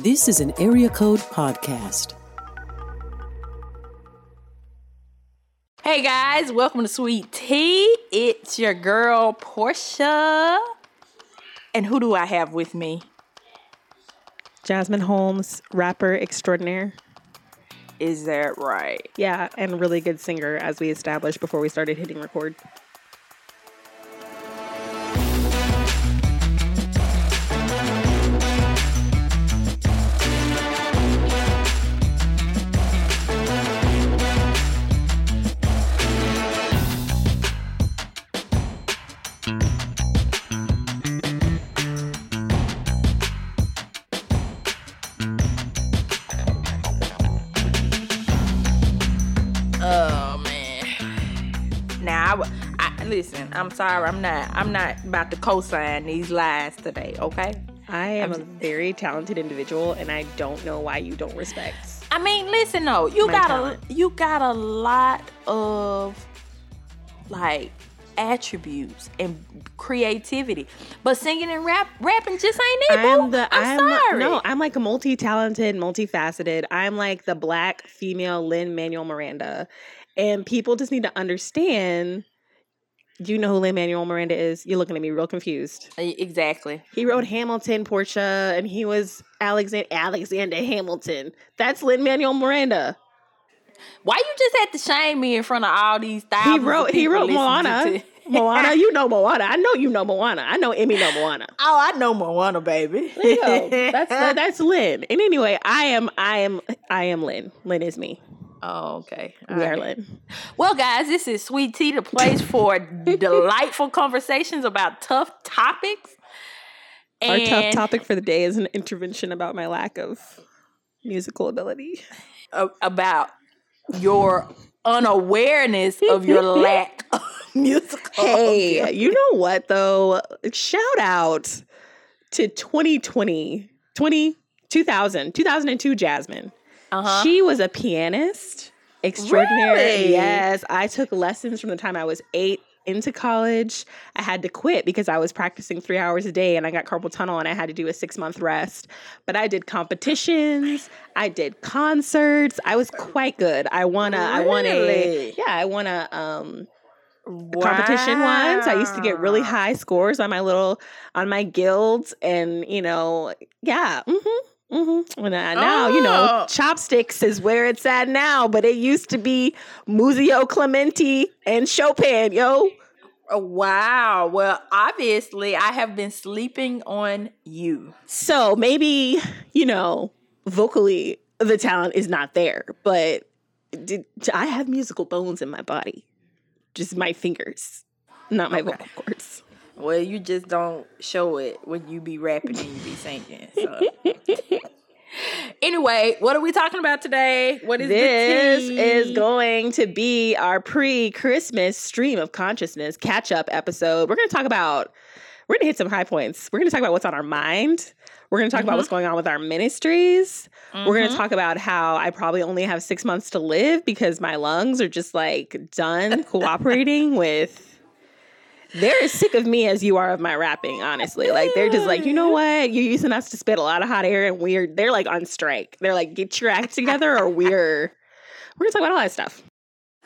This is an Area Code Podcast. Hey guys, welcome to Sweet Tea. It's your girl Portia. And who do I have with me? Jasmine Holmes, rapper extraordinaire. Is that right? Yeah, and really good singer, as we established before we started hitting record. I'm sorry. I'm not. I'm not about to co-sign these lies today. Okay. I am a very talented individual, and I don't know why you don't respect. I mean, listen though. You got talent. a you got a lot of like attributes and creativity, but singing and rap rapping just ain't it. I'm the I'm, I'm sorry. no, I'm like a multi-talented, multifaceted. I'm like the black female Lin Manuel Miranda, and people just need to understand. Do you know who Lin Manuel Miranda is? You're looking at me real confused. Exactly. He wrote Hamilton, Portia, and he was Alexander Alexander Hamilton. That's Lin Manuel Miranda. Why you just had to shame me in front of all these thousands? He of wrote he wrote Moana. Moana, you know Moana. I know you know Moana. I know Emmy know Moana. Oh, I know Moana, baby. There you go. That's that's Lin. And anyway, I am I am I am Lin. Lin is me. Oh, okay. All right. Well, guys, this is Sweet Tea, the place for delightful conversations about tough topics. Our tough topic for the day is an intervention about my lack of musical ability. about your unawareness of your lack of musical. Hey, ability. you know what though? Shout out to 2020, 20, 2000, 2002 Jasmine. Uh-huh. She was a pianist extraordinary. Really? Yes, I took lessons from the time I was eight into college. I had to quit because I was practicing three hours a day and I got carpal tunnel and I had to do a six month rest. But I did competitions, I did concerts. I was quite good. I won a, I won a, Really? yeah, I won a, um, competition once. I used to get really high scores on my little on my guilds, and you know, yeah. Mm-hmm, mm-hmm. And I, now, you know, Oh. chopsticks is where it's at now, but it used to be Muzio Clementi and Chopin, yo. Oh, Wow. Well, obviously, I have been sleeping on you. So maybe you know, vocally, the talent is not there, but did, I have musical bones in my body, just my fingers, not my Okay. vocal cords. Well, you just don't show it when you be rapping and you be singing. So. anyway, what are we talking about today? What is this is going to be our pre-Christmas stream of consciousness catch-up episode. We're going to talk about we're going to hit some high points. We're going to talk about what's on our mind. We're going to talk about what's mm-hmm. going on with our ministries. We're going to mm-hmm. talk about how I probably only have 6 months to live because my lungs are just like done cooperating with they're as sick of me as you are of my rapping, honestly. Like they're just like, you know what? You're using us to spit a lot of hot air and we're they're like on strike. They're like, get your act together or we're we're gonna talk about all that stuff.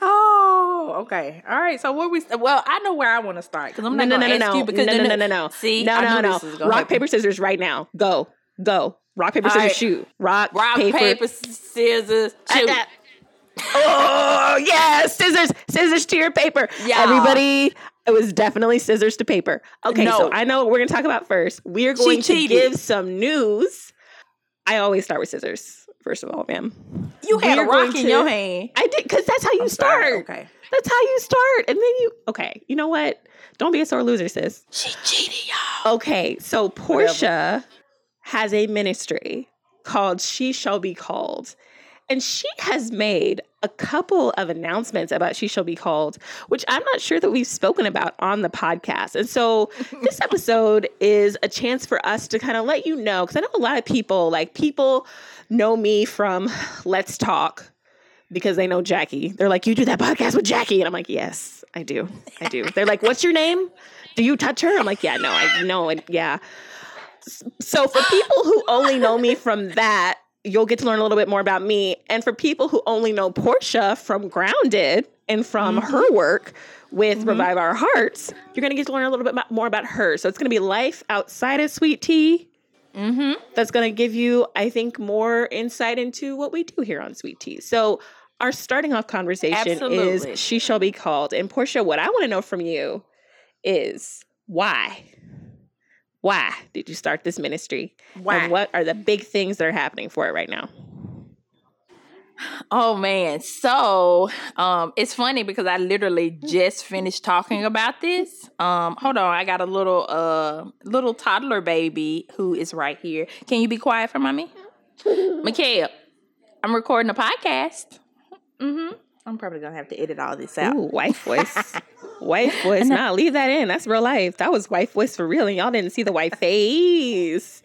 Oh, okay. All right. So what we? Well, I know where I want to start because I'm not no, no, no, no, you because no, no, no, no, no. See, No, I no, no. this was gonna Rock, happen. paper, scissors right now. Go. Go. Rock, paper, All scissors, right. shoot. Rock, Rock, paper. paper, scissors, shoot. Ah, ah. Oh yes, scissors, scissors to your paper. Yeah. Everybody, it was definitely scissors to paper. Okay, No. so I know what we're gonna talk about first. We are going to give some news. I always start with scissors, first of all, ma'am. You had a We're going rock in to- your hand. I did because that's how you I'm start. sorry, Okay. That's how you start. And then you okay, you know what? Don't be a sore loser, sis. She cheated, y'all. Okay, so Portia has a ministry called She Shall Be Called. And she has made a couple of announcements about She Shall Be Called, which I'm not sure that we've spoken about on the podcast. And so this episode is a chance for us to kind of let you know, because I know a lot of people, like people know me from Let's Talk because they know Jackie. They're like, You do that podcast with Jackie. And I'm like, Yes, I do. I do. They're like, What's your name? Do you touch her? I'm like, Yeah, no, I know it. Yeah. So for people who only know me from that, you'll get to learn a little bit more about me. And for people who only know Portia from Grounded and from mm-hmm. her work with mm-hmm. Revive Our Hearts, you're going to get to learn a little bit more about her. So it's going to be life outside of Sweet Tea. Mm-hmm. That's going to give you, I think, more insight into what we do here on Sweet Tea. So our starting off conversation Absolutely. is She Shall Be Called. And Portia, what I want to know from you is why? Why did you start this ministry? Why? And what are the big things that are happening for it right now? Oh man. So um it's funny because I literally just finished talking about this. Um hold on, I got a little uh little toddler baby who is right here. Can you be quiet for mommy? Mikhail, I'm recording a podcast. Mm-hmm. I'm probably gonna have to edit all this out. Ooh, wife voice. wife voice. Nah, leave that in. That's real life. That was wife voice for real, and y'all didn't see the white face.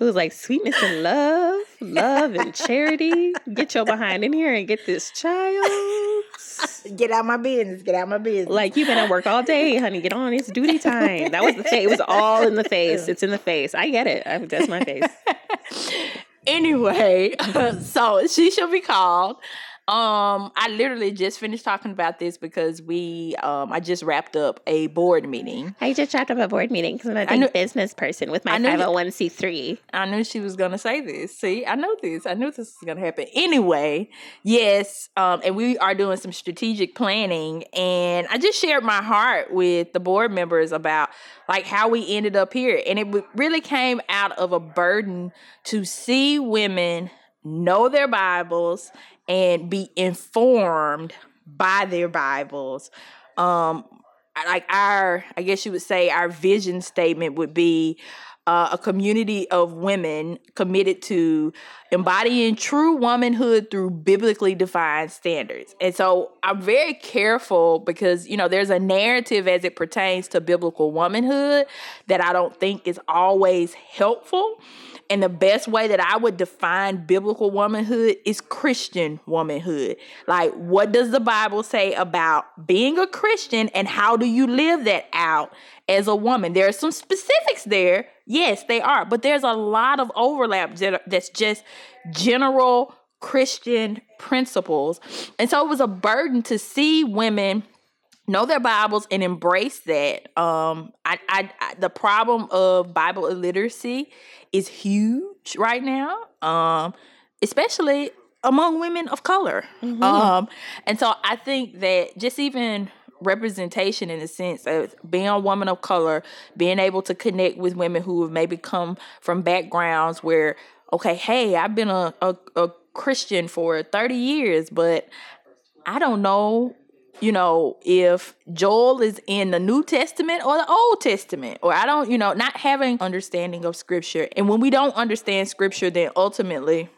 It was like sweetness and love, love and charity. Get your behind in here and get this child. Get out my business. Get out my business. Like you've been at work all day, honey. Get on. It's duty time. That was the face. It was all in the face. It's in the face. I get it. I, that's my face. anyway, so she shall be called. Um, I literally just finished talking about this because we, um, I just wrapped up a board meeting. I just wrapped up a board meeting because I'm a big business person with my 501c3. I knew she was gonna say this. See, I know this. I knew this was gonna happen. Anyway, yes, um, and we are doing some strategic planning, and I just shared my heart with the board members about like how we ended up here, and it really came out of a burden to see women know their Bibles and be informed by their Bibles. Um, like our, I guess you would say, our vision statement would be uh, a community of women committed to embodying true womanhood through biblically defined standards. And so I'm very careful because, you know, there's a narrative as it pertains to biblical womanhood that I don't think is always helpful. And the best way that I would define biblical womanhood is Christian womanhood. Like, what does the Bible say about being a Christian and how do you live that out as a woman? There are some specifics there. Yes, they are. But there's a lot of overlap that's just general Christian principles. And so it was a burden to see women know their Bibles and embrace that. Um, I, I, I, the problem of Bible illiteracy is huge right now, um, especially among women of color. Mm-hmm. Um, and so I think that just even representation in the sense of being a woman of color, being able to connect with women who have maybe come from backgrounds where, okay, hey, I've been a, a, a Christian for 30 years, but I don't know you know, if Joel is in the New Testament or the Old Testament, or I don't, you know, not having understanding of scripture. And when we don't understand scripture, then ultimately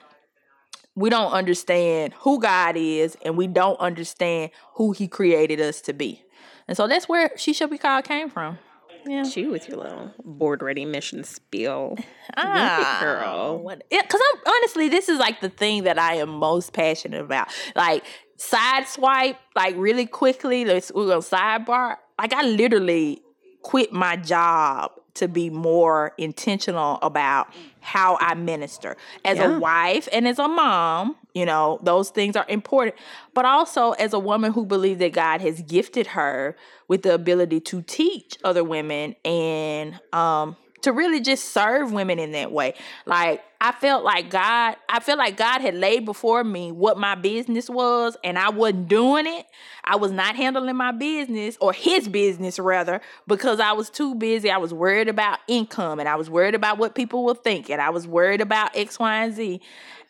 we don't understand who God is and we don't understand who he created us to be. And so that's where she should be called came from. Yeah. You with your little board ready mission spiel. Ah, girl. Because I'm honestly, this is like the thing that I am most passionate about. Like side swipe, like really quickly. Let's we're gonna sidebar. Like I literally quit my job to be more intentional about how I minister as yeah. a wife and as a mom. You know, those things are important, but also as a woman who believes that God has gifted her with the ability to teach other women and um, to really just serve women in that way. Like I felt like God, I felt like God had laid before me what my business was and I wasn't doing it. I was not handling my business or his business rather because I was too busy. I was worried about income and I was worried about what people will think and I was worried about X, Y, and Z.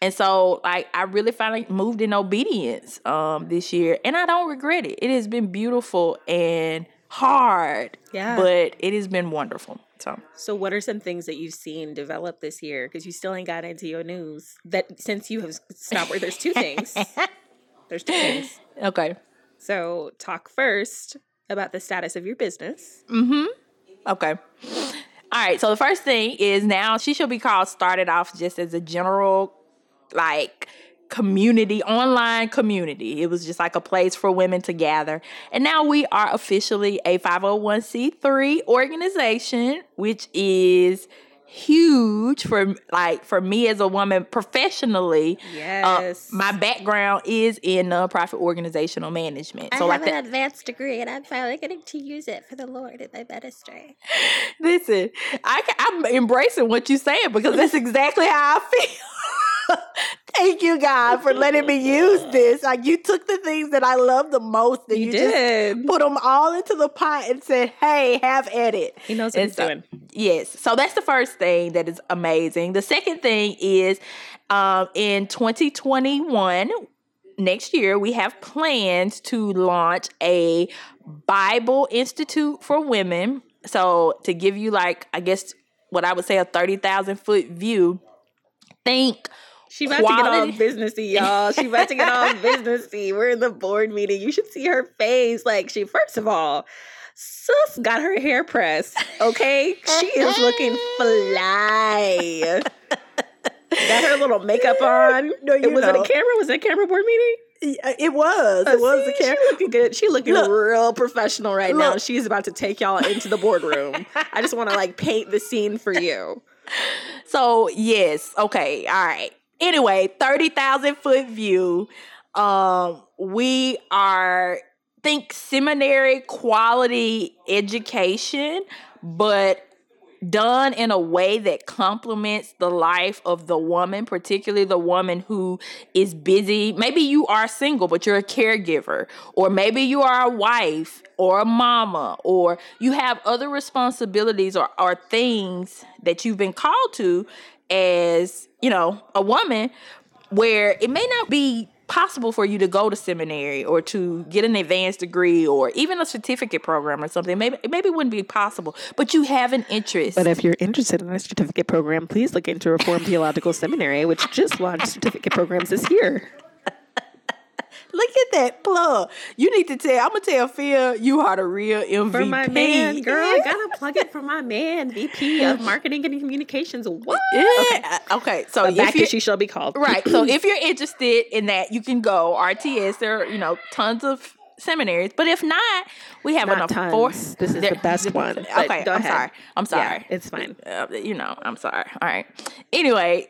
And so like I really finally moved in obedience um this year and I don't regret it. It has been beautiful and hard. Yeah. But it has been wonderful. So, so what are some things that you've seen develop this year? Because you still ain't got into your news. That since you have stopped, where there's two things. there's two things. Okay. So talk first about the status of your business. Mm-hmm. Okay. All right. So the first thing is now she should be called started off just as a general like community, online community. It was just like a place for women to gather. And now we are officially a 501c3 organization, which is huge for like for me as a woman professionally. Yes. Uh, my background is in nonprofit organizational management. I So like have an that, advanced degree, and I'm finally getting to use it for the Lord in my ministry. listen, I, I'm embracing what you're saying because that's exactly how I feel. Thank you, God, for letting me use this. Like you took the things that I love the most, and You you, did. just put them all into the pot and said, "Hey, have at it." He knows what And he's so- doing. Yes. So that's the first thing that is amazing. The second thing is um, in 2021, next year, we have plans to launch a Bible Institute for Women. So to give you, like, I guess what I would say a 30,000 foot view, think. She about to get all Quality- businessy, y'all. She about to get all businessy. We're in the board meeting. You should see her face. Like she, first of all, sis got her hair pressed. Okay, she is looking fly. got her little makeup on. No, you was it a camera? Was it a camera board meeting? It was. Uh, It was see, the camera. She looking good. She looking Look. real professional right now. Look. She's about to take y'all into the boardroom. I just want to like paint the scene for you. So yes, okay, all right. Anyway, thirty thousand foot view. Um, we are think seminary quality education, but done in a way that complements the life of the woman, particularly the woman who is busy. Maybe you are single, but you're a caregiver, or maybe you are a wife or a mama, or you have other responsibilities or, or things that you've been called to as, you know, a woman where it may not be possible for you to go to seminary or to get an advanced degree or even a certificate program or something. Maybe maybe wouldn't be possible, but you have an interest. But if you're interested in a certificate program, please look into Reformed Theological Seminary, which just launched certificate programs this year. Look at that plug. You need to tell. I'm gonna tell Phil you are the real MVP. For my man, girl, I gotta plug it for my man, VP of Marketing and Communications. What? Yeah. Okay. So But back to she shall be called. right. So if you're interested in that, you can go RTS. There are you know tons of seminaries, but if not, we have Not enough force. This is the best one, Okay. I'm ahead. sorry. I'm Yeah, sorry. it's fine. uh, you know, I'm sorry. All right. Anyway,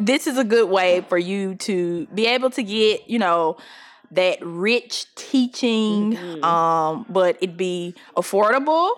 this is a good way for you to be able to get, you know, that rich teaching, Mm-hmm. um, but it be affordable.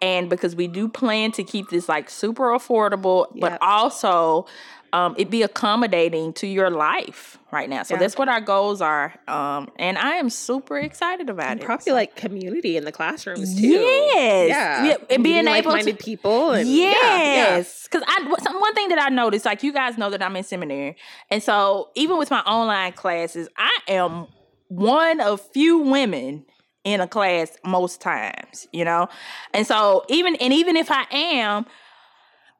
And because we do plan to keep this like super affordable, but also um, it be accommodating to your life right now. So Yeah. that's what our goals are. Um, and I am super excited about And it. probably like community in the classrooms too. Yes. Yeah. Yeah, and being Meeting able to- like-minded people. And yeah, yeah. Yes, because I what- some- one thing that I noticed, like you guys know that I'm in seminary, and so even with my online classes, I am one of few women in a class most times, you know, and so even and even if I am,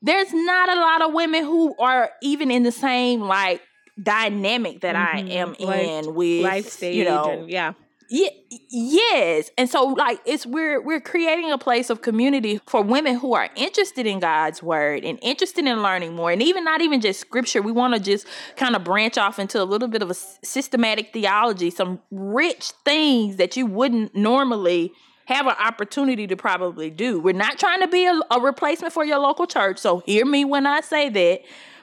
there's not a lot of women who are even in the same like dynamic that I mm-hmm. am. Life- in with Life stage. you know and yeah. Yeah, yes. And so like it's we're we're creating a place of community for women who are interested in God's word and interested in learning more and even not even just scripture. We want to just kind of branch off into a little bit of a systematic theology, some rich things that you wouldn't normally have an opportunity to probably do. We're not trying to be a, a replacement for your local church. So hear me when I say that.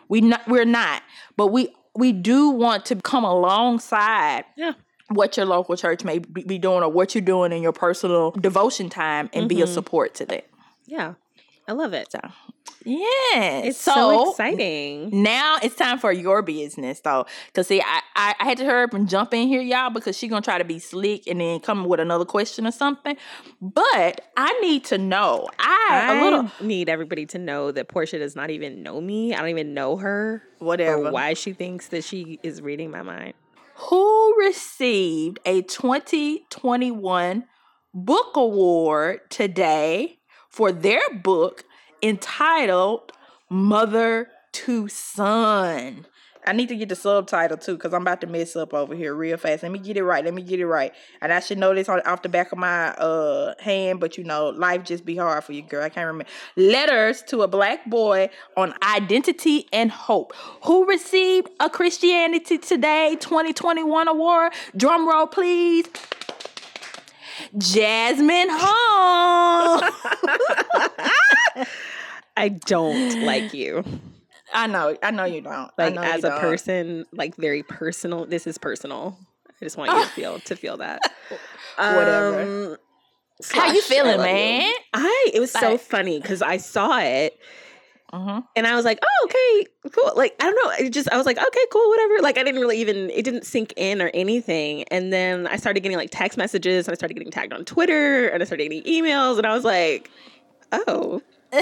We not we're not. But we we do want to come alongside Yeah. What your local church may be doing or what you're doing in your personal devotion time and be a mm-hmm. support to that. Yeah. I love it. So, yeah. It's so, exciting. Now it's time for your business though. Cause see, I, I, I had to hurry up and jump in here, y'all, because she gonna try to be slick and then come with another question or something. But I need to know. I, I a little need everybody to know that Portia does not even know me. I don't even know her. whatever. Why she thinks that she is reading my mind. Who received a 2021 book award today for their book entitled Mother to Son. I need to get the subtitle too because I'm about to mess up over here real fast. Let me get it right. Let me get it right. And I should know this on, off the back of my uh hand, but you know, life just be hard for you, girl. I can't remember. Letters to a black boy on identity and hope. Who received a Christianity Today 2021 award? Drum roll, please. Jasmine Hall. I don't like you. I know, I know you don't. Like as a don't. person, like very personal. This is personal. I just want you to feel to feel that. Whatever. Um, How you Slash, I feeling, you. man? I it was so funny because I saw it Mm-hmm. and I was like, oh, okay, cool. Like, I don't know. It just, I was like, okay, cool, whatever. Like, I didn't really even, it didn't sink in or anything. And then I started getting like text messages and I started getting tagged on Twitter and I started getting emails and I was like, oh.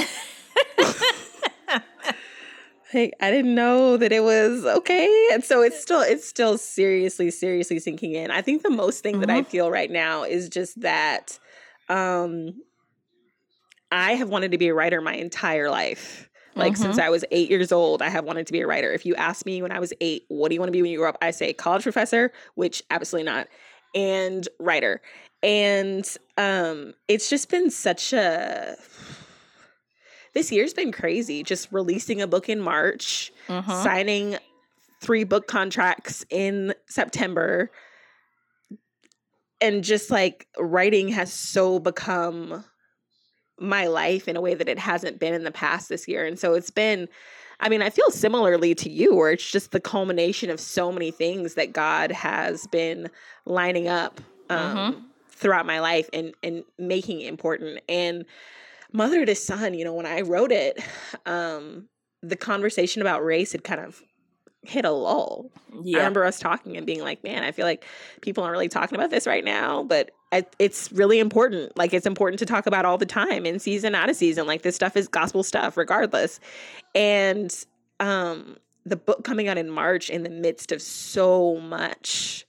like, I didn't know that it was okay. And so it's still, it's still seriously, seriously sinking in. I think the most thing that I feel right now is just that, um, I have wanted to be a writer my entire life. Like since I was eight years old, I have wanted to be a writer. If you ask me when I was eight, what do you want to be when you grow up? I say college professor, which absolutely not, and writer. And um, it's just been such a. This year's been crazy. Just releasing a book in March, Mm-hmm. signing three book contracts in September, and just like writing has so become my life in a way that it hasn't been in the past this year. And so it's been, I mean, I feel similarly to you, where it's just the culmination of so many things that God has been lining up um, throughout my life and, and making important. And Mother to Son, you know, when I wrote it, um, the conversation about race had kind of hit a lull. I remember us talking and being like, man, I feel like people aren't really talking about this right now, but it's really important. Like, it's important to talk about all the time, in season, out of season. Like, this stuff is gospel stuff, regardless. And um, the book coming out in March in the midst of so much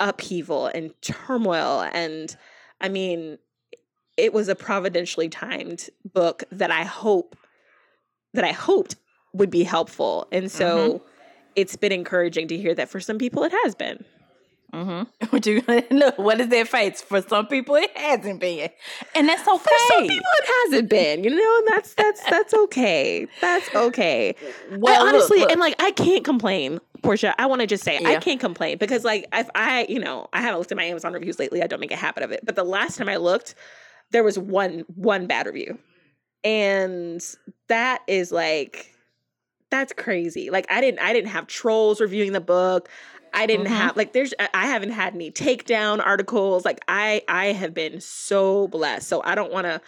upheaval and turmoil. And I mean, it was a providentially timed book that I hope that I hoped would be helpful. And so it's been encouraging to hear that for some people it has been. Mm-hmm. What you look? What is their face? For some people, it hasn't been, and that's okay. For some people it hasn't been, you know, and that's that's that's okay. That's okay. Well, I honestly, look. and like I can't complain, Portia. I want to just say I can't complain because like if I, you know, I haven't looked at my Amazon reviews lately. I don't make a habit of it. But the last time I looked, there was one one bad review. And that is like that's crazy. Like I didn't I didn't have trolls reviewing the book. I didn't Mhm. have like there's I- haven't had any takedown articles. Like I I have been so blessed. So I don't want to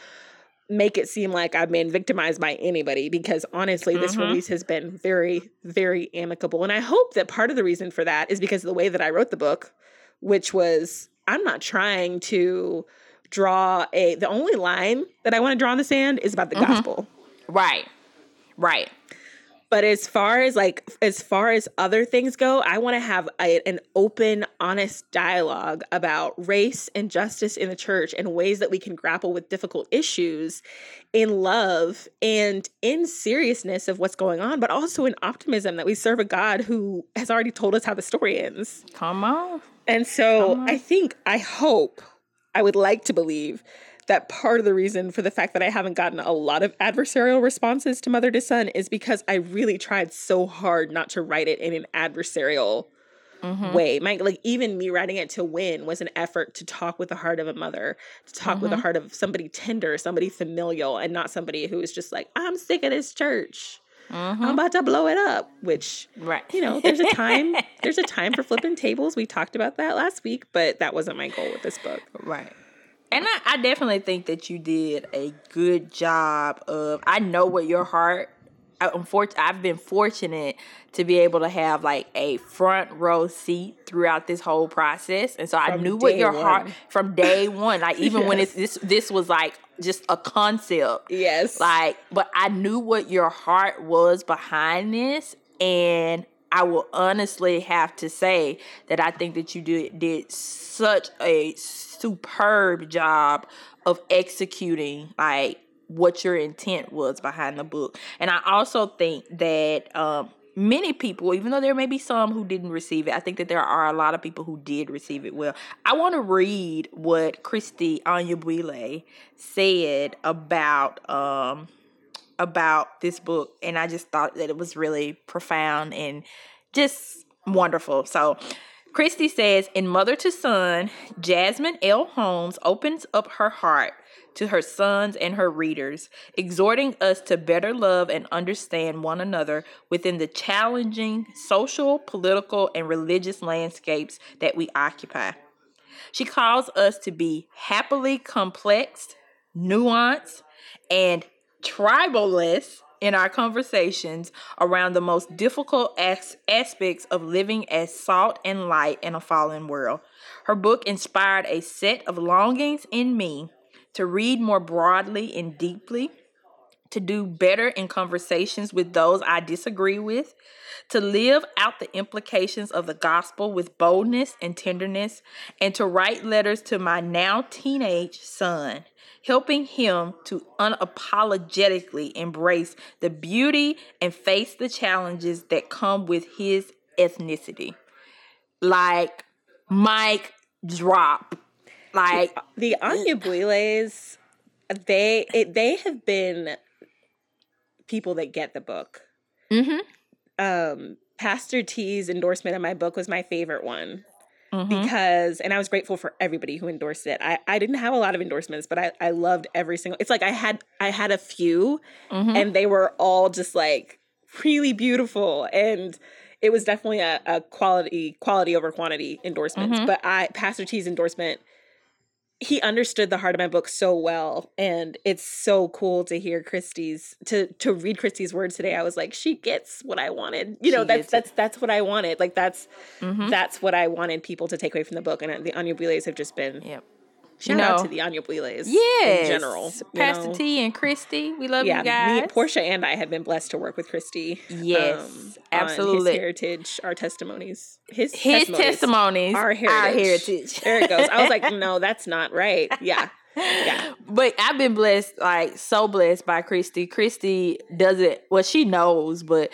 make it seem like I've been victimized by anybody because honestly this Mhm. release has been very very amicable and I hope that part of the reason for that is because of the way that I wrote the book which was I'm not trying to draw a the only line that I want to draw in the sand is about the Mhm. gospel. right, right. But as far as like as far as other things go, I want to have a, an open, honest dialogue about race and justice in the church and ways that we can grapple with difficult issues in love and in seriousness of what's going on, but also in optimism that we serve a God who has already told us how the story ends. Come on. And so on. I think, I hope, I would like to believe that part of the reason for the fact that I haven't gotten a lot of adversarial responses to Mother to Son is because I really tried so hard not to write it in an adversarial Mm-hmm. way. My like even me writing it to win was an effort to talk with the heart of a mother, to talk with the heart of somebody tender, somebody familial, and not somebody who is just like, I'm sick of this church. Mm-hmm. I'm about to blow it up, which Right. you know, there's a time there's a time for flipping tables. We talked about that last week, but that wasn't my goal with this book. Right. And I, I definitely think that you did a good job of. I know what your heart. I've been fortunate to be able to have like a front row seat throughout this whole process, and so I knew what your heart from day one. Like even when Yes. it's this, this was like just a concept. Yes. Like, but I knew what your heart was behind this, and I will honestly have to say that I think that you did did such a superb job of executing like what your intent was behind the book. And I also think that um many people, even though there may be some who didn't receive it, I think that there are a lot of people who did receive it well. I want to read what Kristie Anyabwile said about um about this book and I just thought that it was really profound and just wonderful. So Kristie says in Mother to Son, Jasmine L. Holmes opens up her heart to her sons and her readers, exhorting us to better love and understand one another within the challenging social, political, and religious landscapes that we occupy. She calls us to be happily complex, nuanced, and tribalist in our conversations around the most difficult as- aspects of living as salt and light in a fallen world. Her book inspired a set of longings in me to read more broadly and deeply, to do better in conversations with those I disagree with, to live out the implications of the gospel with boldness and tenderness, and to write letters to my now teenage son helping him to unapologetically embrace the beauty and face the challenges that come with his ethnicity. Like Mike drop. Like the Anyabwiles, they it, they have been people that get the book. mm-hmm. Um, Pastor T's endorsement of my book was my favorite one. Mm-hmm. because and I was grateful for everybody who endorsed it. I, I didn't have a lot of endorsements, but I, I loved every single it's like I had I had a few Mhm. and they were all just like really beautiful and it was definitely a, a quality quality over quantity endorsements. Mhm. But I Pastor T's endorsement he understood the heart of my book so well and it's so cool to hear Kristie's to to read Kristie's words today. I was like, she gets what I wanted. You know, She that's gets it. that's that's what I wanted. Like that's Mhm. that's what I wanted people to take away from the book. And the Anyabwiles have just been Yep. Shout You out know, to the Anyabwiles Yes. in general. Pastor know. T and Kristie. We love Yeah, you guys. me, Portia and I have been blessed to work with Kristie. Yes, um, on absolutely. his heritage, our testimonies, his His testimonies, testimonies, our heritage. heritage. There it goes. I was like, no, that's not right. Yeah, yeah. But I've been blessed, like so blessed by Kristie. Kristie doesn't well, she knows, but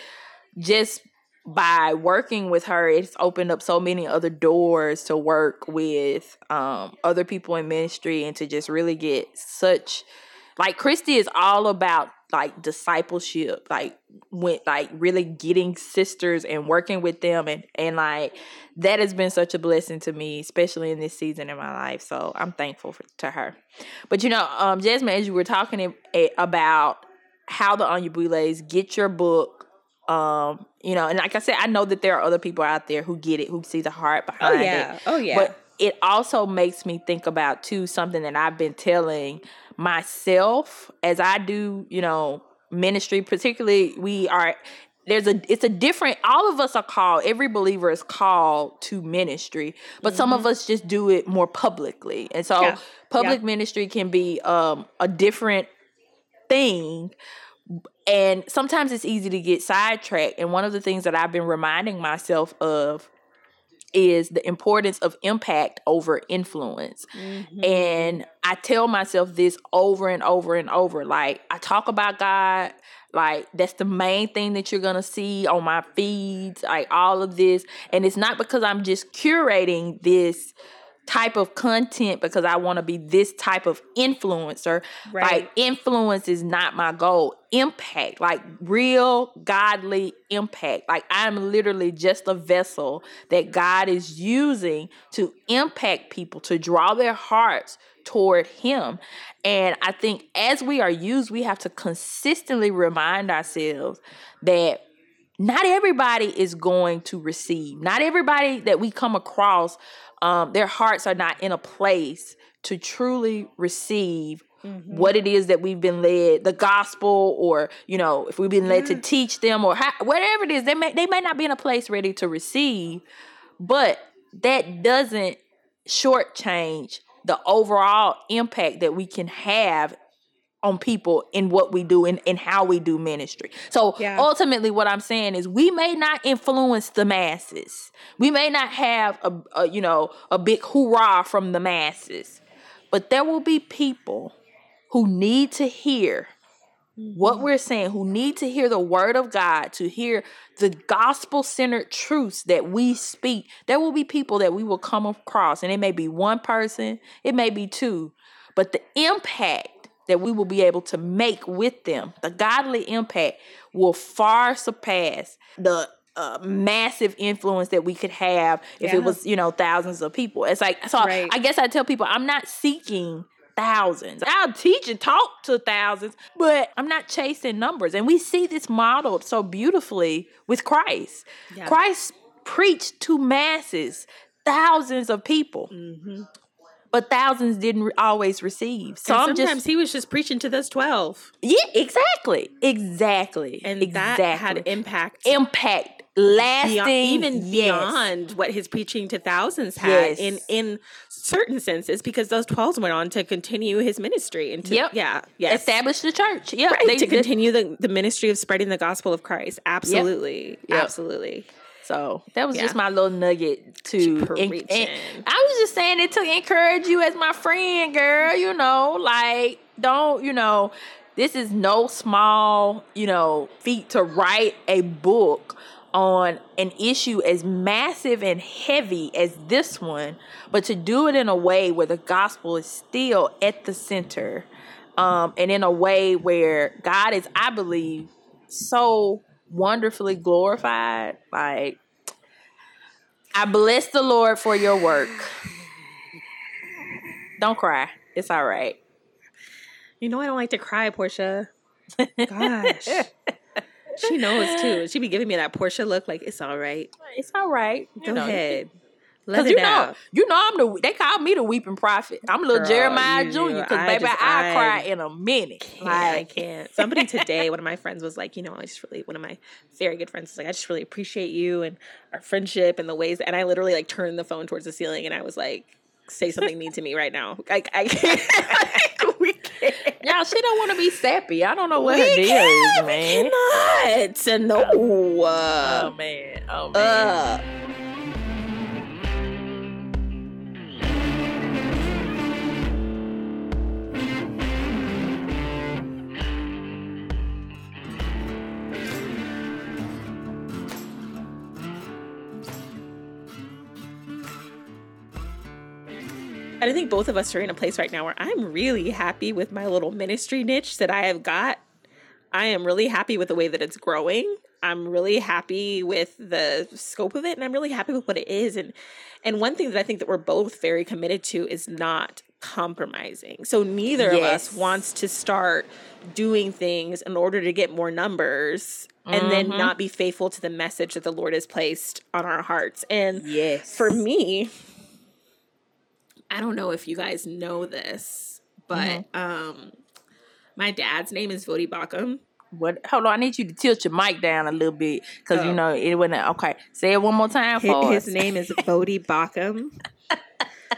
just by working with her, it's opened up so many other doors to work with um other people in ministry and to just really get such like Kristie is all about like discipleship, like went like really getting sisters and working with them and and like that has been such a blessing to me, especially in this season in my life. So I'm thankful for, to her. But you know, um, Jasmine, as you were talking about how the Anyabwiles get your book, um, you know, and like I said, I know that there are other people out there who get it, who see the heart Oh behind it. Oh yeah. Oh yeah. But it also makes me think about too something that I've been telling myself as I do, you know, ministry. Particularly, we are there's a it's a different. All of us are called. Every believer is called to ministry, but some of us just do it more publicly, and so Mm-hmm. Yeah. public Yeah. ministry can be um a different thing and sometimes it's easy to get sidetracked. And one of the things that i've been reminding myself of is the importance of impact over influence. Mhm. and i tell myself this over and over and over like i talk about god like that's the main thing that you're gonna see on my feeds like all of this. And it's not because i'm just curating this type of content because i want to be this type of influencer Right. like influence is not my goal impact like real godly impact like i'm literally just a vessel that god is using to impact people to draw their hearts toward him and i think as we are used we have to consistently remind ourselves that not everybody is going to receive. Not everybody that we come across, um, their hearts are not in a place to truly receive Mm-hmm. what it is that we've been led, the gospel, or you know, if we've been led to teach them, or how, whatever it is, they may they may not be in a place ready to receive, but that doesn't shortchange the overall impact that we can have on people in what we do and, and how we do ministry. So Yeah. ultimately what I'm saying is we may not influence the masses. We may not have a, a you know a big hoorah from the masses. But there will be people who need to hear what mm-hmm. we're saying, who need to hear the word of God, to hear the gospel centered truths that we speak. There will be people that we will come across, and it may be one person, it may be two, but the impact that we will be able to make with them, the godly impact, will far surpass the uh, massive influence that we could have if Yeah. it was you know thousands of people. It's like so. Right. I guess I tell people I'm not seeking thousands. I'll teach and talk to thousands, but I'm not chasing numbers. And we see this modeled so beautifully with Christ. Yeah. Christ preached to masses, thousands of people, but thousands didn't always receive. So Some sometimes just he was just preaching to those 12. yeah, exactly, exactly, And exactly. that had impact. impact, lasting, beyond, even yes. beyond what his preaching to thousands had Yes. in in certain senses because those 12s went on to continue his ministry and to Yep. yeah yes establish the church. Yeah, right, they to continue the, the ministry of spreading the gospel of Christ absolutely Yep. absolutely So that was Yeah. just my little nugget to. en- preaching. en- I was just saying it to encourage you as my friend, girl. You know, like don't you know. This is no small, you know, feat to write a book on an issue as massive and heavy as this one, but to do it in a way where the gospel is still at the center, um, and in a way where God is, I believe, so wonderfully glorified. Like, I bless the Lord for your work. Don't cry. It's all right. you know I don't like to cry Portia gosh she knows too she be giving me that Portia look like it's all right It's all right. You go know, ahead let Cause you know, out you know, I'm the. They call me the weeping prophet. I'm little Girl, Jeremiah Jr. Because baby, just- I, I cry in a minute. can't, I can't. Somebody today, one of my friends was like, you know, I just really, one of my very good friends was like, I just really appreciate you and our friendship and the ways. And I literally like turned the phone towards the ceiling and I was like, say something mean to me right now. Like I can't. we can't. y'all, she don't want to be sappy. I don't know what we her deal is, man. We cannot. No. Oh man. Oh man. uh. And I think both of us are in a place right now where I'm really happy with my little ministry niche that I have got. I am really happy with the way that it's growing. I'm really happy with the scope of it and I'm really happy with what it is and and one thing that I think that we're both very committed to is not compromising. So neither of us wants to start doing things in order to get more numbers and then Mm-hmm. not be faithful to the message that the Lord has placed on our hearts. And Yes. for me, I don't know if you guys know this, but mm-hmm. um my dad's name is Voddie Baucham. What? Hold on. I need you to tilt your mic down a little bit because Oh. you know it wasn't okay. Say it one more time for His, us. name is Voddie Baucham.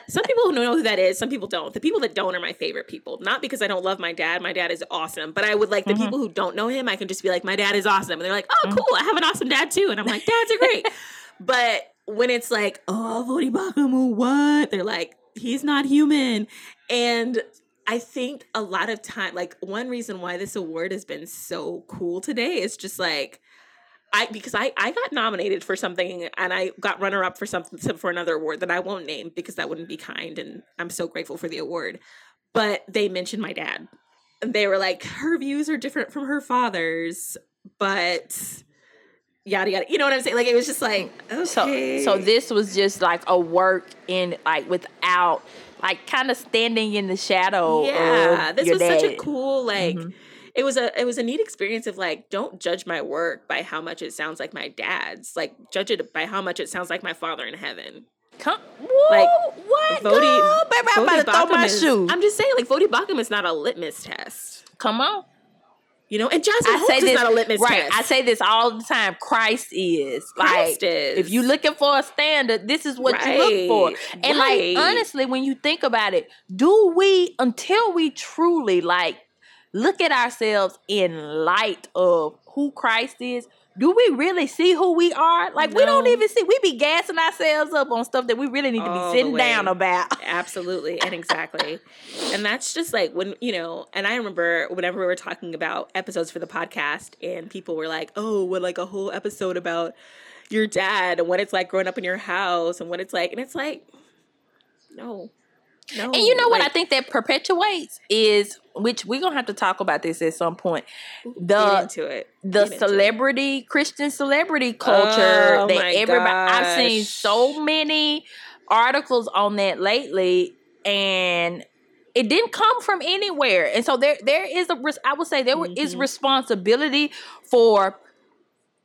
Some people know who that is. Some people don't. The people that don't are my favorite people. Not because I don't love my dad. My dad is awesome. But I would like the mm-hmm. people who don't know him. I can just be like, my dad is awesome, and they're like, oh, mm-hmm. cool. I have an awesome dad too. And I'm like, dads are great. but when it's like, oh, Voddie Baucham, what? They're like, he's not human. And I think a lot of time, like one reason why this award has been so cool today is just like, I because I I got nominated for something and I got runner up for something for another award that I won't name because that wouldn't be kind and I'm so grateful for the award. But they mentioned my dad. And they were like, her views are different from her father's, but yada yada. You know what I'm saying? Like it was just like So, okay. so this was just like a work in like without like kind of standing in the shadow. yeah of this was such a cool like Mhm. it was a it was a neat experience of like don't judge my work by how much it sounds like my dad's like judge it by how much it sounds like my father in heaven Come, whoa, Like, what? Vodi- girl? Baby, I'm about to throw my is- shoe. I'm just saying, like Voddie Baucham is not a litmus test, Come on. You know. And Jasmine I say is this not a litmus right. test. I say this all the time. Christ is Christ like is. if you're looking for a standard, this is what you look for. And right. like honestly, when you think about it, do we until we truly like look at ourselves in light of who Christ is? Do we really see who we are? Like we don't even see. We be gassing ourselves up on stuff that we really need to All be sitting down about. Absolutely and exactly. and that's just like when, you know, and I remember whenever we were talking about episodes for the podcast and people were like, oh, well, like a whole episode about your dad and what it's like growing up in your house and what it's like. And it's like, no, No, And you know what I think that perpetuates is, which we're gonna have to talk about this at some point. The into it. the Get into it. celebrity Christian celebrity culture Oh that everybody I've seen so many articles on that lately, and it didn't come from anywhere. And so there there is a I would say there is Mhm. responsibility for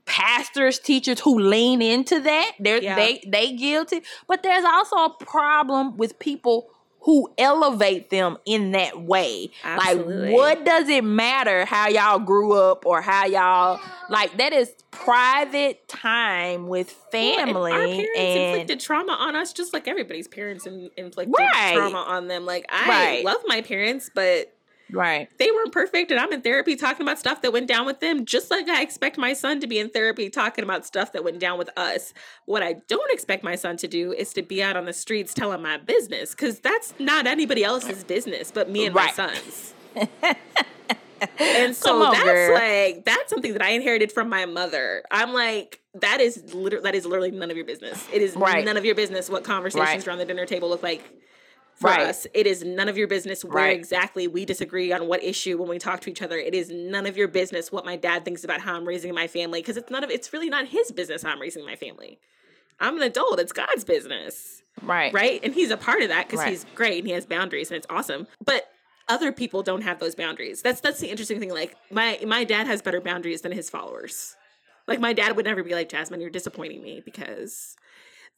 pastors teachers who lean into that they're Yeah. they they guilty but there's also a problem with people who elevate them in that way Absolutely. like what does it matter how y'all grew up or how y'all like that is private time with Well, and family our parents and inflicted trauma on us just like everybody's parents in, inflicted Right. trauma on them. Like I Right. love my parents, but right they weren't perfect and I'm in therapy talking about stuff that went down with them, just like I expect my son to be in therapy talking about stuff that went down with us. What I don't expect my son to do is to be out on the streets telling my business, because that's not anybody else's business but me and Right. my son's. And so on, that's girl. like that's something that I inherited from my mother. I'm like that is literally that is literally none of your business. It is Right. none of your business what conversations Right. around the dinner table look like for Right. us. It is none of your business where Right. exactly we disagree on what issue when we talk to each other. It is none of your business what my dad thinks about how I'm raising my family because it's none of it's really not his business how I'm raising my family. I'm an adult. It's God's business right right? And he's a part of that because Right. he's great and he has boundaries and it's awesome. But other people don't have those boundaries. That's that's the interesting thing. Like my my dad has better boundaries than his followers. Like my dad would never be like Jasmine, you're disappointing me because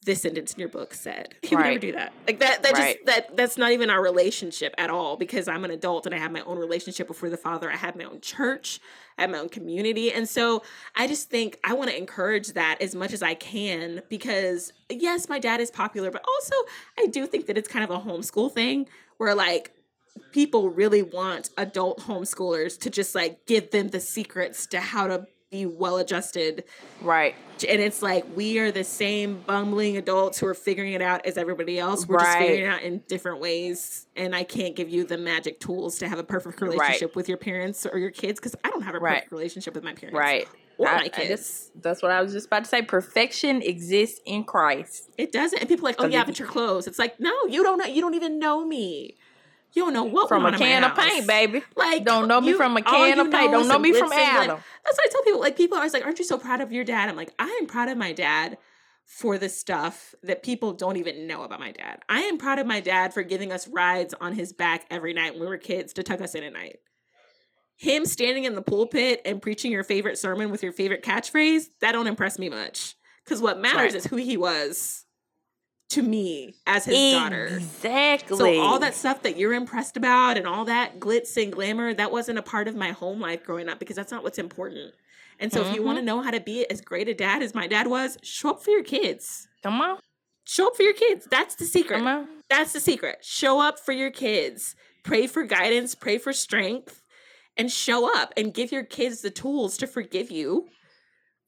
this sentence in your book said he would never do that. Like that that Right. just that that's not even our relationship at all because I'm an adult and I have my own relationship before the father. I have my own church, I have my own community. And so I just think I want to encourage that as much as I can because yes, my dad is popular, but also I do think that it's kind of a homeschool thing where like people really want adult homeschoolers to just like give them the secrets to how to be well adjusted right and it's like we are the same bumbling adults who are figuring it out as everybody else. We're just figuring it out in different ways, and I can't give you the magic tools to have a perfect relationship with your parents or your kids because I don't have a Right. perfect relationship with my parents, right Or I- my kids. just- that's what I was just about to say. Perfection exists in Christ. it doesn't, and people are like, oh yeah, but your clothes. It's like, no, you don't know. You don't even know me. You don't know what From a can of paint, baby. Like, Don't know me you- from a can of paint. Don't know me from glitz and glam. Adam. That's what I tell people, like, people are always like, aren't you so proud of your dad? I'm like, I am proud of my dad for the stuff that people don't even know about my dad. I am proud of my dad for giving us rides on his back every night when we were kids to tuck us in at night. Him standing in the pulpit and preaching your favorite sermon with your favorite catchphrase, that don't impress me much. Because what matters Right. is who he was to me as his daughter. Exactly. So all that stuff that you're impressed about and all that glitz and glamour, that wasn't a part of my home life growing up because that's not what's important. And so if you want to mm-hmm. know how to be as great a dad as my dad was, show up for your kids. Come on, Show up for your kids. That's the secret. come on. That's the secret. Show up for your kids. Pray for guidance, pray for strength, and show up and give your kids the tools to forgive you,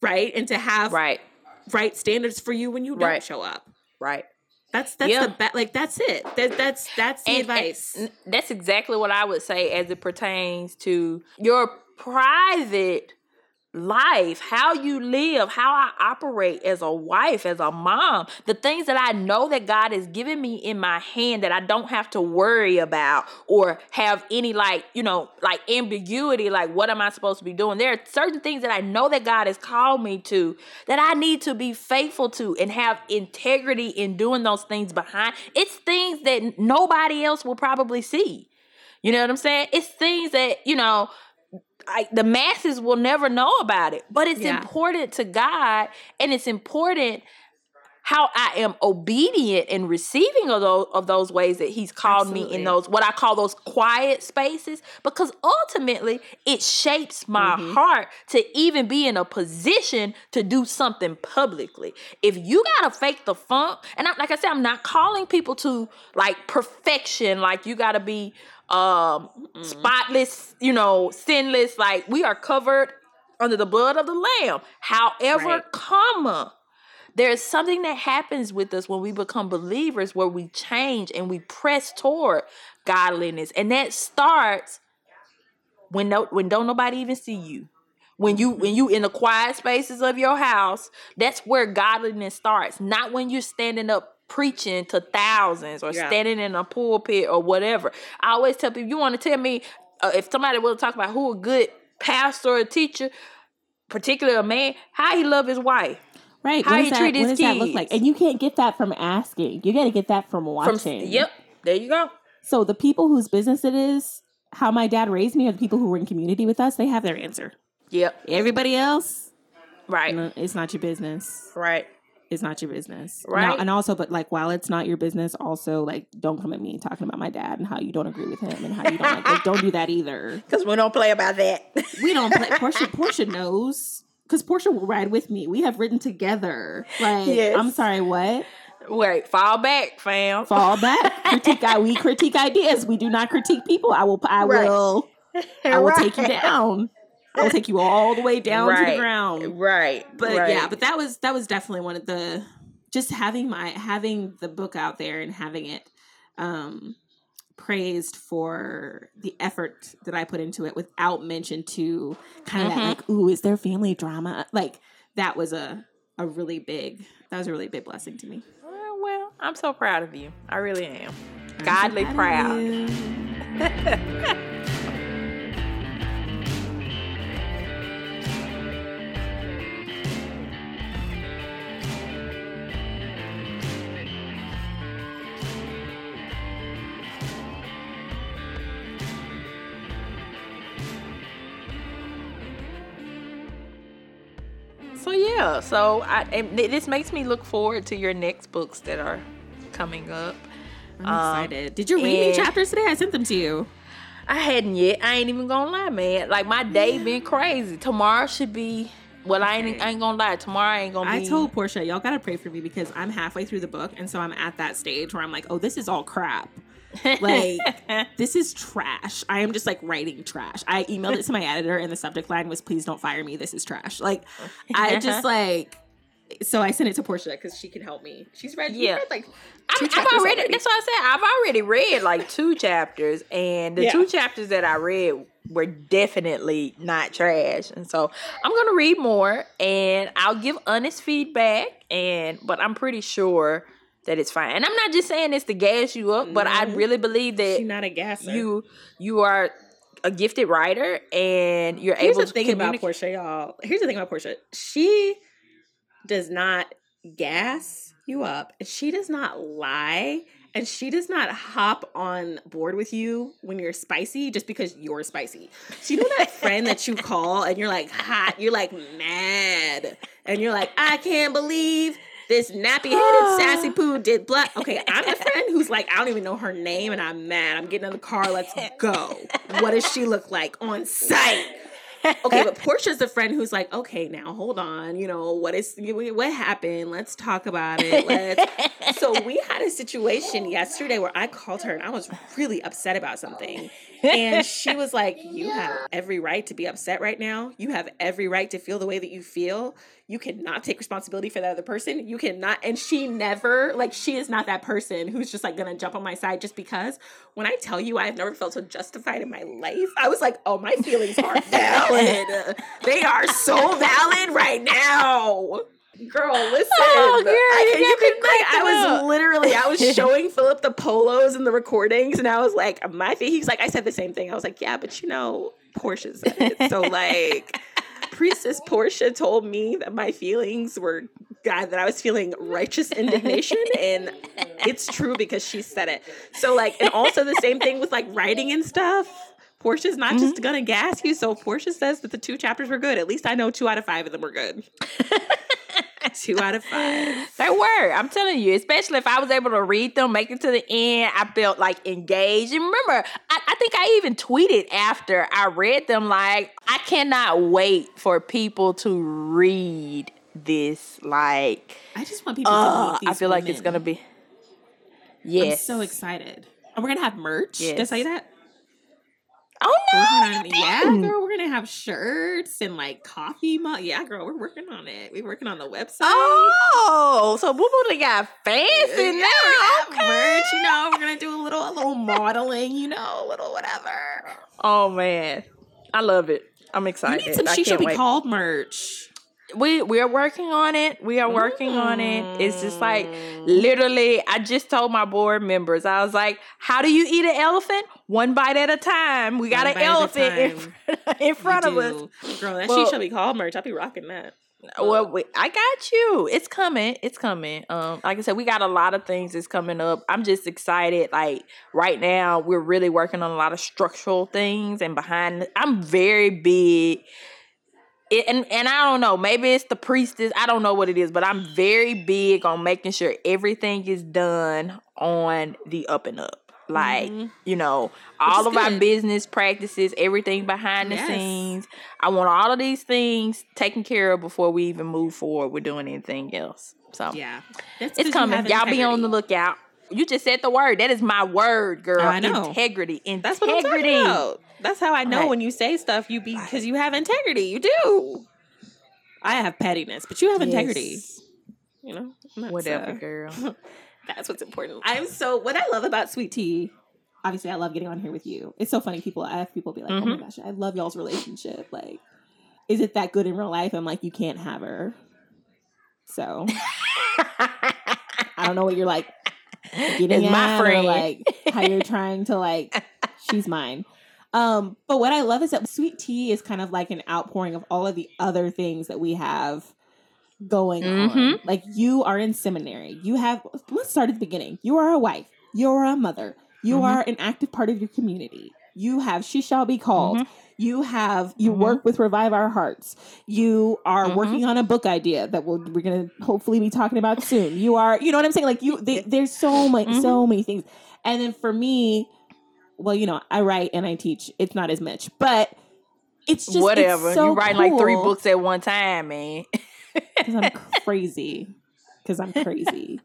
right? And to have Right, right standards for you when you don't Right. show up. right. That's that's Yeah. the be- like that's it. That that's that's the And- and advice. n- that's exactly what I would say as it pertains to your private life, how you live, how I operate as a wife, as a mom, the things that I know that God has given me in my hand that I don't have to worry about or have any like, you know, like ambiguity, like what am I supposed to be doing? There are certain things that I know that God has called me to that I need to be faithful to and have integrity in doing those things behind. It's things that nobody else will probably see. You know what I'm saying? It's things that, you know, like the masses will never know about it, but it's Yeah. important to God and it's important how I am obedient in receiving of those of those ways that he's called me in those what I call those quiet spaces because ultimately it shapes my Mm-hmm. heart to even be in a position to do something publicly. If you gotta fake the funk, and I, like I said, I'm not calling people to like perfection, like you gotta be um spotless, you know, sinless, like we are covered under the blood of the lamb. However, Right. comma, there's something that happens with us when we become believers where we change and we press toward godliness. And that starts when no when don't nobody even see you. When you when you in the quiet spaces of your house, that's where godliness starts. Not when you're standing up preaching to thousands or Yeah. standing in a pulpit or whatever. I always tell people, you want to tell me uh, if somebody will talk about who a good pastor or teacher, particularly a man, how he love his wife. Right. How what he that, treat his what does that look kids. like? And you can't get that from asking. You got to get that from From watching. yep, there you go. So the people whose business it is, how my dad raised me, or the people who were in community with us, they have their answer. Yep, Everybody else, right, no, it's not your business. right. It's not your business. Now- Right. and also, but like, while it's not your business, also like, don't come at me talking about my dad and how you don't agree with him and how you don't like. like don't do that either. Because we don't play about that. We don't play. Portia, Portia knows because Portia will ride with me. We have ridden together. Like, Yes. I'm sorry, what? Wait, fall back, fam. Fall back. critique. I we critique ideas. We do not critique people. I will. I Right. will. I will take you down. I will take you all the way down to the ground. Right, But right. yeah, but that was that was definitely one of the just having my having the book out there and having it um praised for the effort that I put into it without mention to kind of Mhm. that like, ooh, is there family drama? Like that was a a really big that was a really big blessing to me. Well, well, I'm so proud of you. I really am. I'm Godly proud. yeah, so I this makes me look forward to your next books that are coming up. I'm Um, excited. Did you read any and- chapters today? I sent them to you. I hadn't yet. I ain't even gonna lie, man. Like my day been crazy. Tomorrow should be. Well, I ain't. I ain't gonna lie. Tomorrow ain't gonna Be... I told Portia, y'all gotta pray for me because I'm halfway through the book, and so I'm at that stage where I'm like, oh, this is all crap. Like, this is trash. I am just like writing trash. I emailed it to my editor, and the subject line was, please don't fire me. This is trash. Like, I just like. So I sent it to Portia because she can help me. She's read, Yeah. read like I've, I've already, already. That's what I said. I've already read like two chapters, and the Yeah. two chapters that I read were definitely not trash. And so I'm gonna read more, and I'll give honest feedback. And but I'm pretty sure that it's fine. And I'm not just saying this to gas you up, but I really believe that She's not a gasser. you you are a gifted writer, and you're Here's able the to thing about. Portia, y'all. Here's the thing about Portia. She does not gas you up. She does not lie. And she does not hop on board with you when you're spicy just because you're spicy. So you know that friend that you call and you're like hot, you're like mad, and you're like, I can't believe this nappy headed sassy poo did blah. Okay, I'm the friend who's like, I don't even know her name and I'm mad. I'm getting in the car, let's go. What does she look like on site? Okay, but Portia's the friend who's like, okay, now hold on, you know, what is what happened? Let's talk about it. Let's. so we had a situation yesterday where I called her and I was really upset about something, and she was like, "You have every right to be upset right now. You have every right to feel the way that you feel. You cannot take responsibility for that other person. You cannot." And she never, like, she is not that person who's just like gonna jump on my side just because. When I tell you, I have never felt so justified in my life. I was like, "Oh, my feelings are valid. they are so valid right now." Girl, listen. Oh, girl, I, you you could like, I was up. literally, I was showing Philip the polos and the recordings, and I was like, my feet. He's like, I said the same thing. I was like, yeah, but you know, said it. So like, Priestess Portia told me that my feelings were God, that I was feeling righteous indignation, and it's true because she said it. So like, and also the same thing with like writing and stuff. Portia's not just gonna gas you. So Portia says that the two chapters were good. At least I know two out of five of them were good. two out of five. They were. I'm telling you, especially if I was able to read them, make it to the end, I felt like engaged. And remember, I, I think I even tweeted after I read them, like, I cannot wait for people to read this. Like, I just want people to uh, I feel like it's gonna be. I'm Yes. so excited. And we're gonna have merch. Did I say that? Oh no! gonna, yeah, girl, we're gonna have shirts and like coffee mug. Yeah, girl, we're working on it. We're working on the website. Oh, so Boo Boo they got fancy Yeah, now. Okay. merch, you know, we're gonna do a little a little modeling, you know, a little whatever. Oh man, I love it. I'm excited. We need some she should be wait. called merch. We we're working on it. We are working on it. It's just like Mm. literally. I just told my board members. I was like, "How do you eat an elephant? One bite at a time. We got One an bite at a elephant in, front- in front of us." us. Girl, that Well- she should be called merch. I'll be rocking that. Well, we, I got you. It's coming. It's coming. Um, like I said, we got a lot of things that's coming up. I'm just excited. Like right now, we're really working on a lot of structural things and behind. I'm very big. It, and and I don't know. Maybe it's the priestess. I don't know what it is, but I'm very big on making sure everything is done on the up and up. Like Mhm. you know, all of our business practices, everything behind the Yes. scenes. I want all of these things taken care of before we even move forward with doing anything else. So Yeah. That's it's coming. Y'all be on the lookout. You just said the word. That is my word, girl. I know. Integrity. Integrity. That's what I'm talking about. That's how I know Right. when you say stuff, you be because you have integrity. You do. I have pettiness, but you have integrity. Yes. You know, that's, Whatever, uh, girl. That's what's important. I'm so what I love about Sweet Tea. Obviously, I love getting on here with you. It's so funny. People, I have people be like, "Oh my gosh, I love y'all's relationship." Like, is it that good in real life? I'm like, you can't have her. So I don't know what you're like getting It's at, my or, friend. like how you're trying to like she's mine. Um, but what I love is that sweet tea is kind of like an outpouring of all of the other things that we have going on. Mhm. Like you are in seminary. You have let's start at the beginning. You are a wife. You are a mother. You Mhm. are an active part of your community. You have she shall be called. Mhm. You have you Mhm. work with Revive Our Hearts. You are Mhm. working on a book idea that we'll, we're gonna hopefully be talking about soon. You are, you know what I'm saying? Like you, they, there's so much, Mm-hmm. so many things. And then for me, well, you know, I write and I teach. It's not as much, but it's just Whatever. It's so you write like three books at one time, man. because I'm crazy. Because I'm crazy.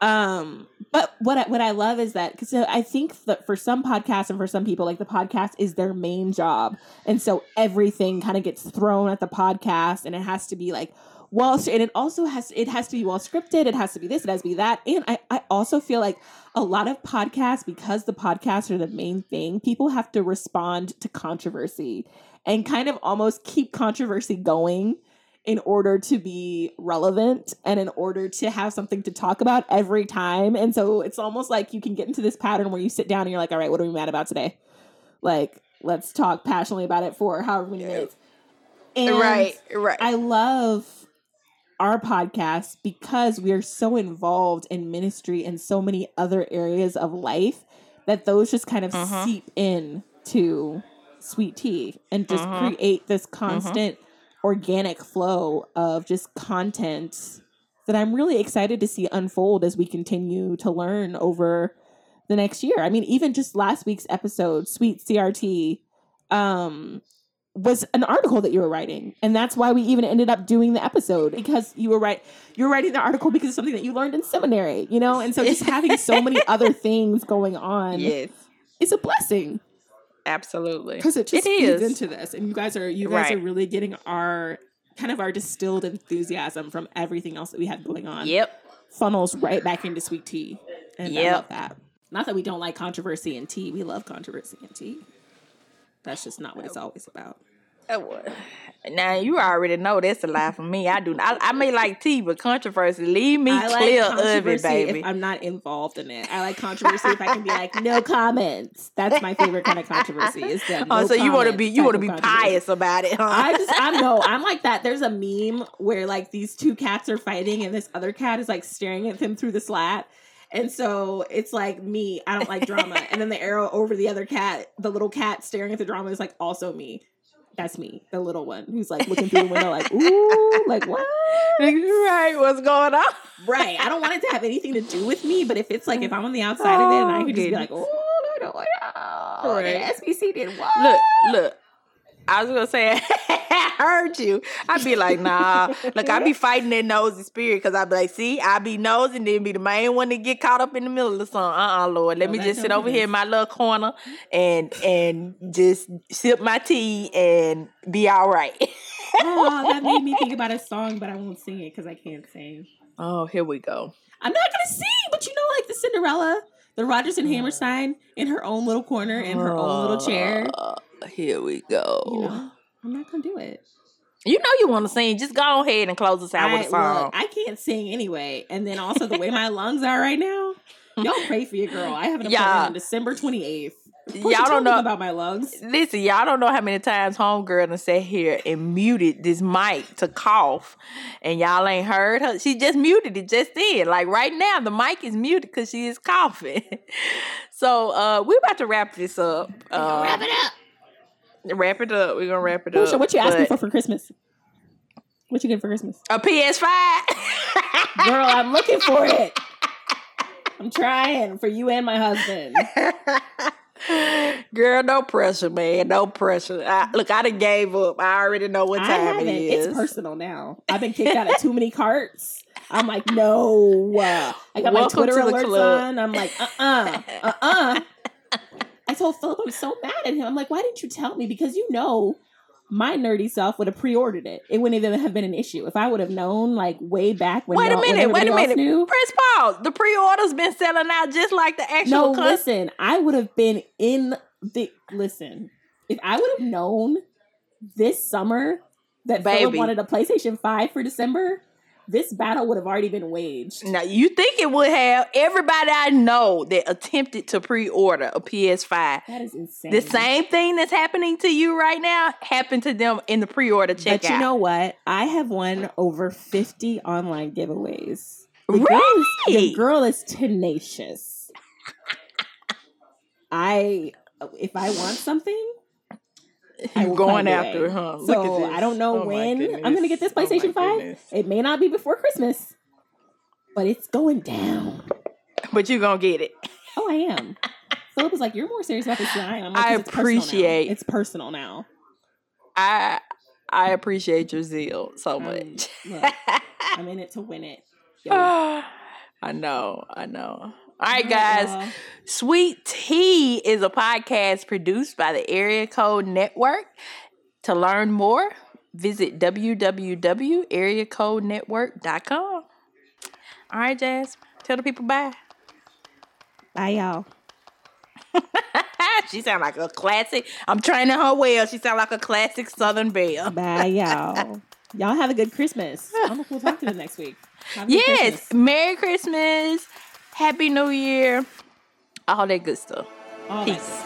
um, but what I, what I love is that because I think that for some podcasts and for some people, like the podcast is their main job, and so everything kind of gets thrown at the podcast, and it has to be like well, and it also has it has to be well scripted. It has to be this. It has to be that. And I I also feel like a lot of podcasts because the podcasts are the main thing. People have to respond to controversy and kind of almost keep controversy going in order to be relevant and in order to have something to talk about every time. And so it's almost like you can get into this pattern where you sit down and you're like, all right, what are we mad about today? Like, let's talk passionately about it for however many minutes. And right, right. I love our podcast because we are so involved in ministry and so many other areas of life that those just kind of Mhm. seep in to sweet tea and just Mhm. create this constant organic flow of just content that I'm really excited to see unfold as we continue to learn over the next year. I mean, even just last week's episode, Sweet CRT, um, was an article that you were writing, and that's why we even ended up doing the episode because you were right. You were writing the article because of something that you learned in seminary, you know, and so just having so many other things going on yes, is a blessing absolutely. because it just It feeds is. into this, and you guys are you guys Right. are really getting our kind of our distilled enthusiasm from everything else that we had going on. Yep. funnels right back into sweet tea, and I Yep. love that. Not that we don't like controversy in tea; we love controversy in tea. That's just not what it's always about. Now you already know that's a lie for me. I do. I, I may like tea, but controversy, leave me I like clear of it, baby. if I'm not involved in it. I like controversy if I can be like, no comments. That's my favorite kind of controversy. Is the oh, no so you want to be you want to be pious about it, huh? I just I know I'm like that. There's a meme where like these two cats are fighting and this other cat is like staring at them through the slat. And so it's like me, I don't like drama. and then the arrow over the other cat, the little cat staring at the drama is like also me. That's me, the little one who's like looking through the window, like, ooh, like what? right, what's going on? Right. I don't want it to have anything to do with me, but if it's like if I'm on the outside of it and I Oh, can just be like, oh, no, no, no, Right. the SBC did what? Look, look. I was gonna say I heard you. I'd be like, nah. Look, I'd be fighting that nosy spirit because I'd be like, see, I'd be nosy and then be the main one to get caught up in the middle of something. Uh uh Lord. Let No, me just sit over here in my little corner and and just sip my tea and be all right. oh, that made me think about a song, but I won't sing it because I can't sing. oh, here we go. I'm not gonna sing, but you know, like the Cinderella, the Rodgers and Hammerstein in her own little corner in her own little chair. Here we go. You know, I'm not gonna do it. You know you want to sing. Just go ahead and close us out I, with a song. look, I can't sing anyway. And then also the way my lungs are right now, y'all pray for your girl. I have an appointment Yeah. on December 28th. Y'all don't know- about my lungs. Listen, y'all don't know how many times homegirl done sat here and muted this mic to cough, and y'all ain't heard her. She just muted it just then. Like right now, the mic is muted because she is coughing. so uh we're about to wrap this up. Uh, Wrap it up. Wrap it up. We're gonna wrap it Portia, up. what you asking But- for for Christmas? What you getting for Christmas? A PS5. Girl, I'm looking for it. I'm trying for you and my husband. Girl, no pressure, man. No pressure. I, look, I done gave up. I already know what time it is. It's personal now. I've been kicked out of too many carts. I'm like, no. I got my Twitter alerts on. I'm like, uh uh-uh, uh, uh Told Philip I was so mad at him. I'm like, why didn't you tell me? Because you know, my nerdy self would have pre-ordered it. It wouldn't even have been an issue if I would have known, like way back when. Wait a minute. Wait a minute. Knew. Press pause. The pre-order's been selling out just like the actual. No, listen. I would have been in the listen. If I would have known this summer that Philip wanted a PlayStation Five for December, this battle would have already been waged. Now you think it would have everybody I know that attempted to pre-order a PS5. That is insane. The same thing that's happening to you right now happened to them in the pre-order checkout. But you know what? I have won over fifty online giveaways. The girl is, Really? the girl is tenacious. I, if I want something, I you will going after it, huh? Look So at this. I don't know Oh when. I'm going to get this Oh PlayStation Five. It may not be before Christmas, but it's going down. But you're gonna get it. Oh, I am. Philip was like, "You're more serious about this than I am." I'm like, I 'Cause it's personal now. appreciate- It's personal now. I I appreciate your zeal so Um, much. look, I'm in it to win it. I know, I know. All right, guys. Sweet Tea is a podcast produced by the Area Code Network. To learn more, visit www.areacodenetwork.com. All right, Jazz. Tell the people bye. Bye, y'all. she sound like a classic. I'm training her well. She sound like a classic Southern belle. Bye, y'all. y'all have a good Christmas. I don't know if we'll talk to you next week. Have a good Yes. Christmas. Merry Christmas. Happy New Year. All that good stuff. All Peace.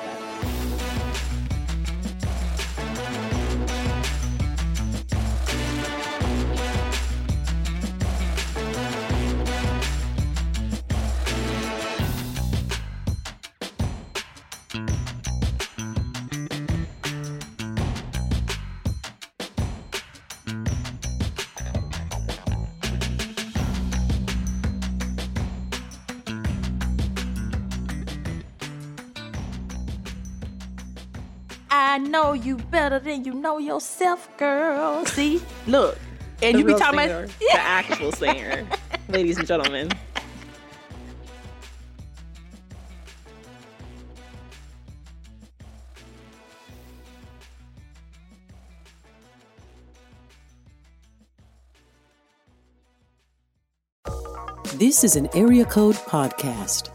Know you better than you know yourself, girl. See? Look. And you be talking singer, about the actual singer, ladies and gentlemen. This is an Area Code Podcast.